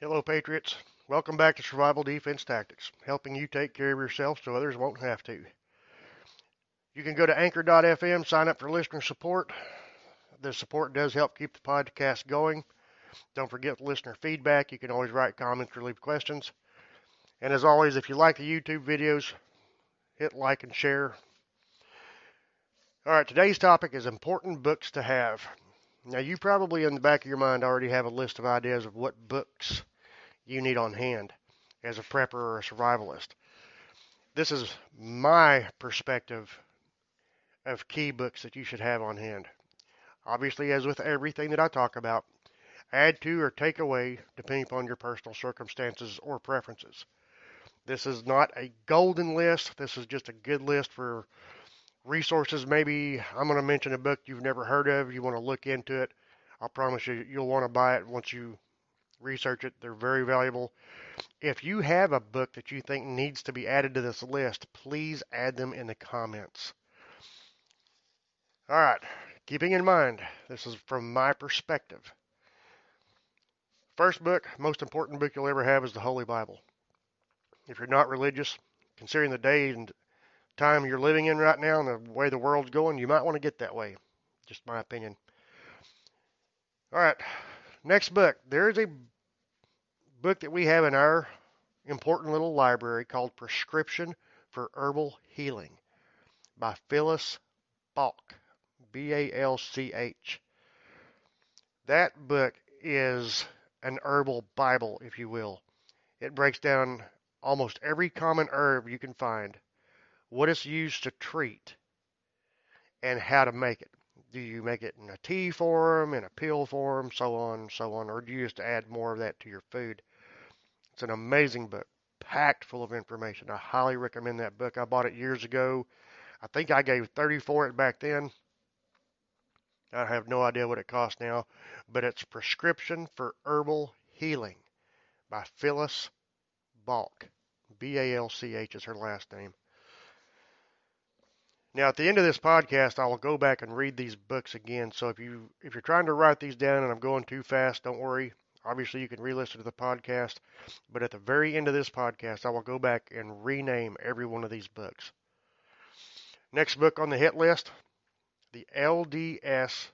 Hello, Patriots. Welcome back to Survival Defense Tactics, helping you take care of yourself so others won't have to. You can go to anchor.fm, sign up for listener support. The support does help keep the podcast going. Don't forget listener feedback. You can always write comments or leave questions. And as always, if you like the YouTube videos, hit like and share. All right, today's topic is important books to have. Now, you probably in the back of your mind already have a list of ideas of what books you need on hand as a prepper or a survivalist. This is my perspective of key books that you should have on hand. Obviously, as with everything that I talk about, add to or take away depending upon your personal circumstances or preferences. This is not a golden list. This is just a good list for resources. Maybe I'm going to mention a book you've never heard of. You want to look into it. I promise you, you'll want to buy it once you research it. They're very valuable. If you have a book that you think needs to be added to this list, please add them in the comments. All right, keeping in mind, this is from my perspective. First book, most important book you'll ever have is the Holy Bible. If you're not religious, considering the day and time you're living in right now and the way the world's going, you might want to get that way. Just my opinion. All right, next book. There's a book that we have in our important little library called Prescription for Herbal Healing by Phyllis Balch. B A L C H. That book is an herbal Bible, if you will. It breaks down almost every common herb you can find, what it's used to treat, and how to make it. Do you make it in a tea form, in a pill form, so on so on, or do you just add more of that to your food? It's an amazing book, packed full of information. I highly recommend that book. I bought it years ago. I think I gave 30 for it back then. I have no idea what it costs now, but it's Prescription for Herbal Healing by Phyllis Balch. B A L C H is her last name. Now, at the end of this podcast, I will go back and read these books again. So if you if you're trying to write these down and I'm going too fast, don't worry. Obviously, you can re-listen to the podcast, but at the very end of this podcast, I will go back and rename every one of these books. Next book on the hit list, the LDS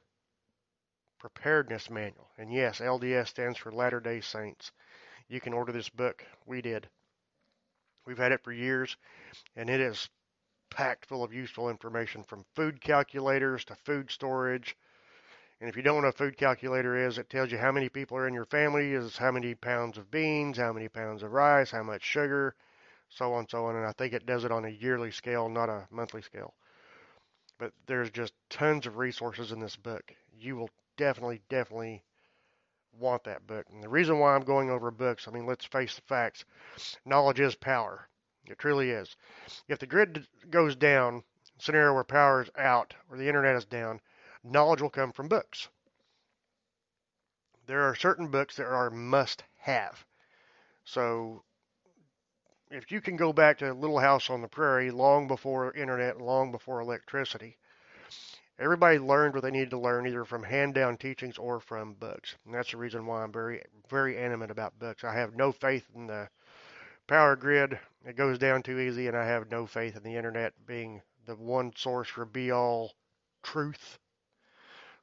Preparedness Manual. And yes, LDS stands for Latter day Saints. You can order this book. We did. We've had it for years, and it is packed full of useful information from food calculators to food storage. And if you don't know what a food calculator is, it tells you how many people are in your family, is how many pounds of beans, how many pounds of rice, how much sugar, so on so on. And I think it does it on a yearly scale, not a monthly scale. But there's just tons of resources in this book. You will definitely, definitely want that book. And the reason why I'm going over books, I mean, let's face the facts. Knowledge is power. It truly is. If the grid goes down, scenario where power is out or the internet is down, knowledge will come from books. There are certain books that are must have. So if you can go back to a Little House on the Prairie long before internet, long before electricity, everybody learned what they needed to learn either from hand down teachings or from books. And that's the reason why I'm very, very animate about books. I have no faith in the power grid. It goes down too easy, and I have no faith in the internet being the one source for be all truth.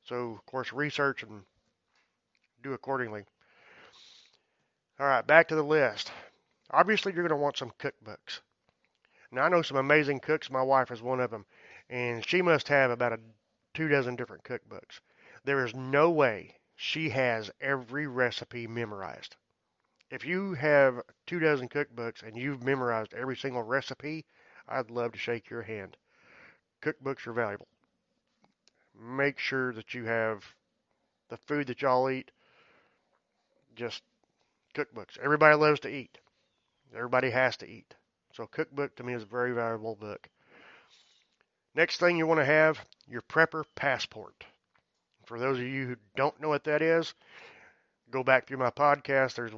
So, of course, research and do accordingly. All right, back to the list. Obviously, you're going to want some cookbooks. Now, I know some amazing cooks. My wife is one of them, and she must have about a two dozen different cookbooks. There is no way she has every recipe memorized. If you have two dozen cookbooks and you've memorized every single recipe, I'd love to shake your hand. Cookbooks are valuable. Make sure that you have the food that y'all eat. Just cookbooks. Everybody loves to eat. Everybody has to eat. So cookbook to me is a very valuable book. Next thing you want to have, your prepper passport. For those of you who don't know what that is, go back through my podcast. There's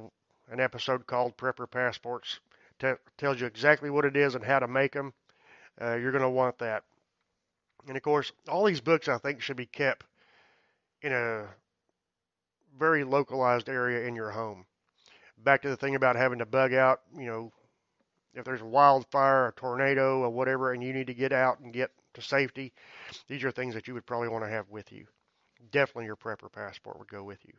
an episode called Prepper Passports. T- tells you exactly what it is and how to make them. Uh, you're going to want that. And of course, all these books I think should be kept in a very localized area in your home. Back to the thing about having to bug out, you know, if there's a wildfire, a tornado, or whatever, and you need to get out and get to safety, these are things that you would probably want to have with you. Definitely your prepper passport would go with you.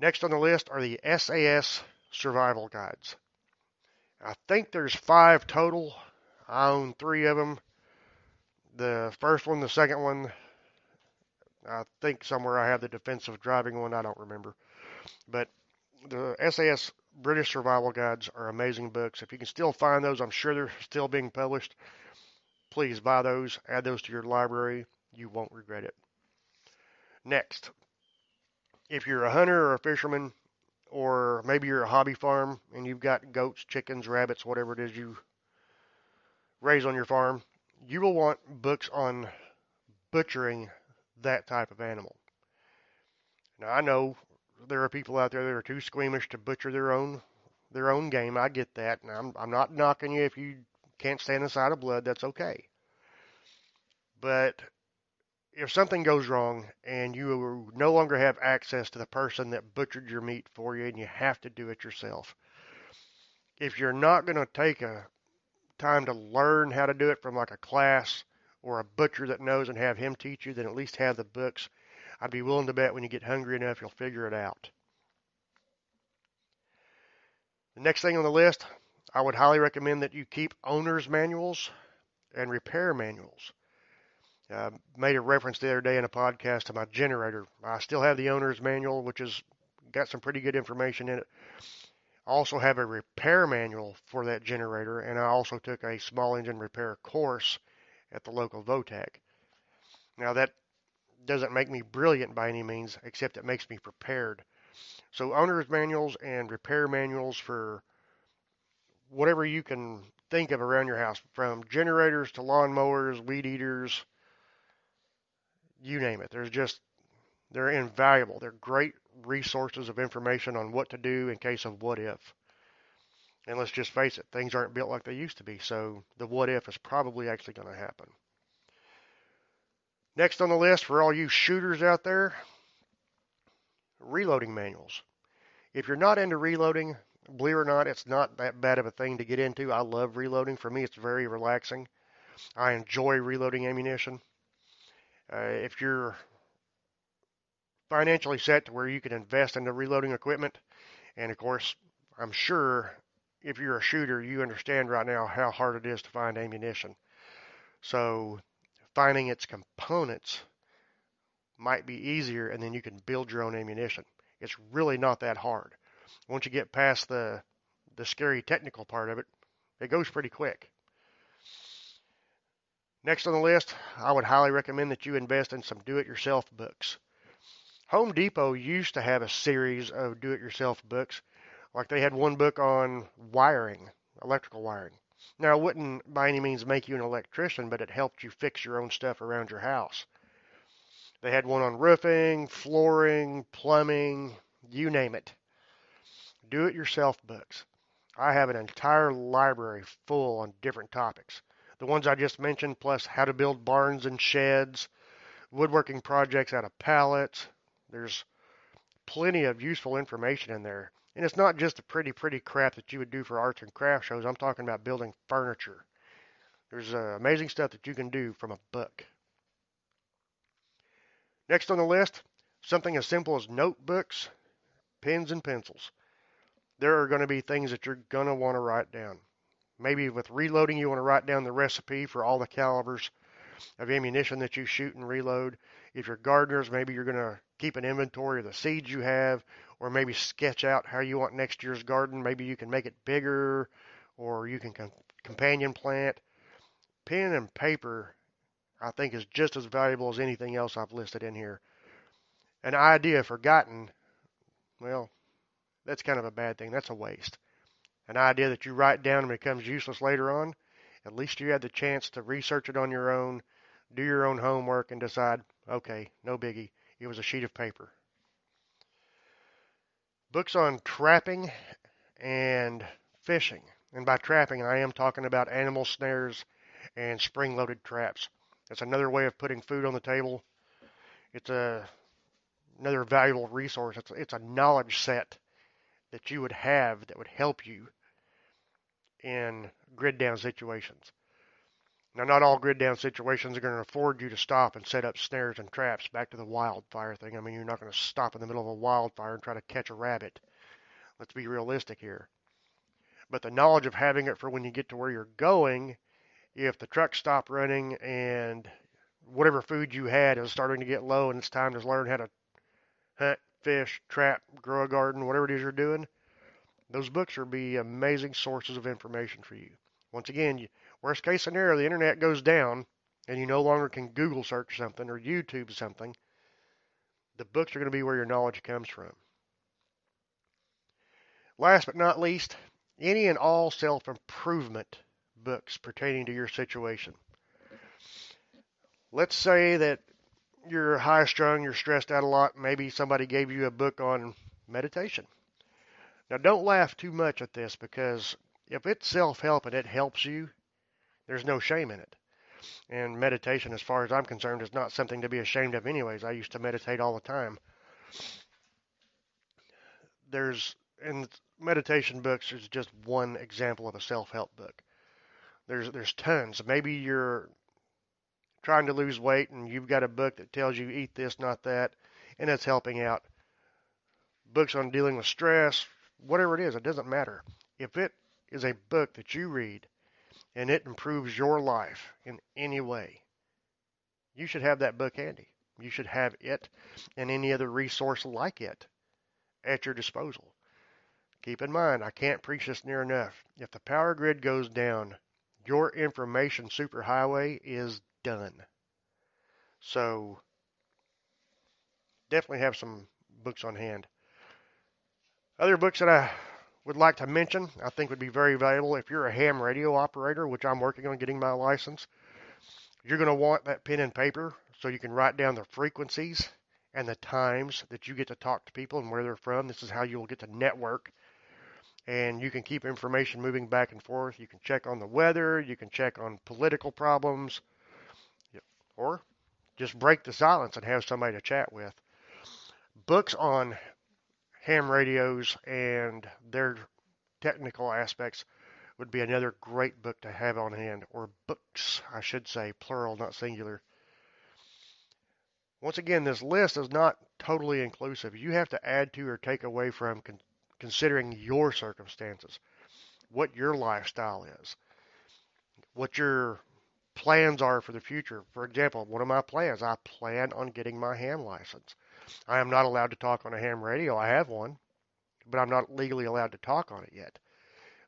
Next on the list are the SAS survival guides. I think there's five total. I own three of them. The first one, the second one, I think somewhere I have the defensive driving one. I don't remember. But the SAS British Survival Guides are amazing books. If you can still find those, I'm sure they're still being published. Please buy those, add those to your library. You won't regret it. Next, if you're a hunter or a fisherman, or maybe you're a hobby farm and you've got goats, chickens, rabbits, whatever it is you raise on your farm, you will want books on butchering that type of animal. Now I know there are people out there that are too squeamish to butcher their own their own game. I get that, and I'm I'm not knocking you if you can't stand the sight of blood. That's okay. But if something goes wrong and you no longer have access to the person that butchered your meat for you and you have to do it yourself, if you're not going to take a time to learn how to do it from like a class or a butcher that knows and have him teach you, then at least have the books. I'd be willing to bet when you get hungry enough, you'll figure it out. The next thing on the list, I would highly recommend that you keep owner's manuals and repair manuals. I made a reference the other day in a podcast to my generator. I still have the owner's manual, which has got some pretty good information in it. I also have a repair manual for that generator, and I also took a small engine repair course at the local vo-tech. Now, that doesn't make me brilliant by any means, except it makes me prepared. So, owner's manuals and repair manuals for whatever you can think of around your house, from generators to lawnmowers, weed eaters, you name it. There's just, they're invaluable. They're great resources of information on what to do in case of what if. And let's just face it, things aren't built like they used to be, so the what if is probably actually going to happen. Next on the list for all you shooters out there, reloading manuals. If you're not into reloading, believe it or not, it's not that bad of a thing to get into. I love reloading. For me, it's very relaxing. I enjoy reloading ammunition. Uh, if you're financially set to where you can invest in the reloading equipment, and of course, I'm sure if you're a shooter, you understand right now how hard it is to find ammunition. So finding its components might be easier, and then you can build your own ammunition. It's really not that hard. Once you get past the the scary technical part of it, it goes pretty quick. Next on the list, I would highly recommend that you invest in some do-it-yourself books. Home Depot used to have a series of do-it-yourself books, like they had one book on wiring, electrical wiring. Now, it wouldn't by any means make you an electrician, but it helped you fix your own stuff around your house. They had one on roofing, flooring, plumbing, you name it. Do-it-yourself books. I have an entire library full on different topics the ones I just mentioned, plus how to build barns and sheds, woodworking projects out of pallets. There's plenty of useful information in there. And it's not just the pretty, pretty crap that you would do for arts and craft shows. I'm talking about building furniture. There's uh, amazing stuff that you can do from a book. Next on the list, something as simple as notebooks, pens, and pencils. There are going to be things that you're going to want to write down. Maybe with reloading, you want to write down the recipe for all the calibers of ammunition that you shoot and reload. If you're gardeners, maybe you're going to keep an inventory of the seeds you have, or maybe sketch out how you want next year's garden. Maybe you can make it bigger, or you can companion plant. Pen and paper, I think, is just as valuable as anything else I've listed in here. An idea forgotten, well, that's kind of a bad thing. That's a waste an idea that you write down and becomes useless later on, at least you had the chance to research it on your own, do your own homework, and decide, okay, no biggie. It was a sheet of paper. Books on trapping and fishing. And by trapping, I am talking about animal snares and spring loaded traps. That's another way of putting food on the table. It's a another valuable resource. It's, it's a knowledge set that you would have that would help you in grid down situations. Now, not all grid down situations are going to afford you to stop and set up snares and traps. Back to the wildfire thing. I mean, you're not going to stop in the middle of a wildfire and try to catch a rabbit. Let's be realistic here. But the knowledge of having it for when you get to where you're going, if the truck stopped running and whatever food you had is starting to get low and it's time to learn how to hunt, fish, trap, grow a garden, whatever it is you're doing, those books will be amazing sources of information for you. Once again, worst case scenario, the internet goes down and you no longer can Google search something or YouTube something. The books are going to be where your knowledge comes from. Last but not least, any and all self improvement books pertaining to your situation. Let's say that you're high strung, you're stressed out a lot, maybe somebody gave you a book on meditation. Now, don't laugh too much at this because if it's self help and it helps you, there's no shame in it. And meditation, as far as I'm concerned, is not something to be ashamed of, anyways. I used to meditate all the time. There's, and meditation books is just one example of a self help book. There's, there's tons. Maybe you're trying to lose weight and you've got a book that tells you eat this, not that, and it's helping out. Books on dealing with stress, whatever it is, it doesn't matter. If it is a book that you read and it improves your life in any way, you should have that book handy. You should have it and any other resource like it at your disposal. Keep in mind, I can't preach this near enough. If the power grid goes down, your information superhighway is done. So definitely have some books on hand. Other books that I would like to mention, I think would be very valuable if you're a ham radio operator, which I'm working on getting my license. You're going to want that pen and paper so you can write down the frequencies and the times that you get to talk to people and where they're from. This is how you'll get to network. And you can keep information moving back and forth. You can check on the weather. You can check on political problems. Or just break the silence and have somebody to chat with. Books on ham radios and their technical aspects would be another great book to have on hand, or books, I should say, plural, not singular. Once again, this list is not totally inclusive. You have to add to or take away from con- considering your circumstances, what your lifestyle is, what your plans are for the future. For example, one of my plans, I plan on getting my ham license. I am not allowed to talk on a ham radio. I have one, but I'm not legally allowed to talk on it yet.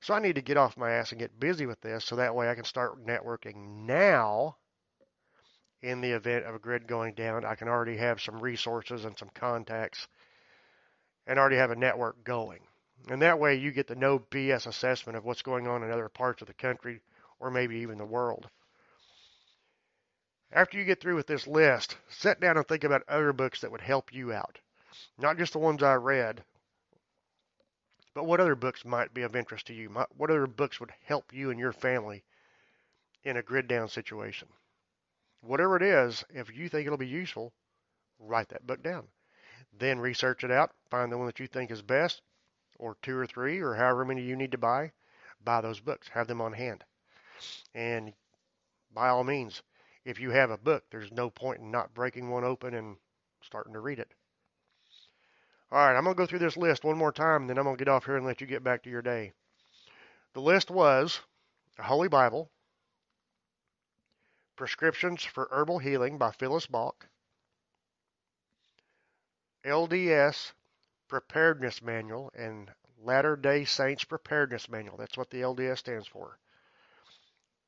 So I need to get off my ass and get busy with this so that way I can start networking now. In the event of a grid going down, I can already have some resources and some contacts and already have a network going. And that way you get the no BS assessment of what's going on in other parts of the country or maybe even the world. After you get through with this list, sit down and think about other books that would help you out. Not just the ones I read, but what other books might be of interest to you? What other books would help you and your family in a grid down situation? Whatever it is, if you think it'll be useful, write that book down. Then research it out, find the one that you think is best, or two or three, or however many you need to buy. Buy those books, have them on hand. And by all means, if you have a book, there's no point in not breaking one open and starting to read it. All right, I'm going to go through this list one more time, then I'm going to get off here and let you get back to your day. The list was the Holy Bible, Prescriptions for Herbal Healing by Phyllis Balch, LDS Preparedness Manual, and Latter day Saints Preparedness Manual. That's what the LDS stands for.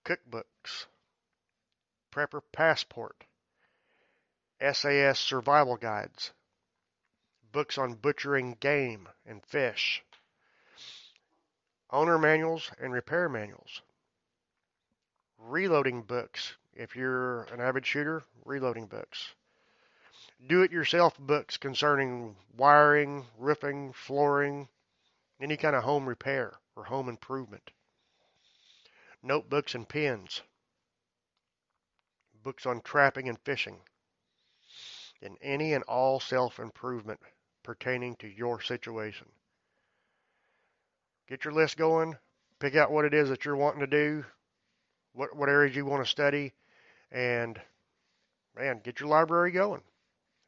Cookbooks, Prepper Passport, SAS Survival Guides, books on butchering game and fish, owner manuals and repair manuals, reloading books. If you're an avid shooter, reloading books. Do it yourself books concerning wiring, roofing, flooring, any kind of home repair or home improvement. Notebooks and pens books on trapping and fishing, and any and all self improvement pertaining to your situation. get your list going, pick out what it is that you're wanting to do, what what areas you want to study, and man, get your library going.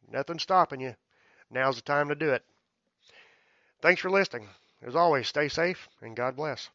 Nothing's stopping you. Now's the time to do it. Thanks for listening. As always, stay safe and God bless.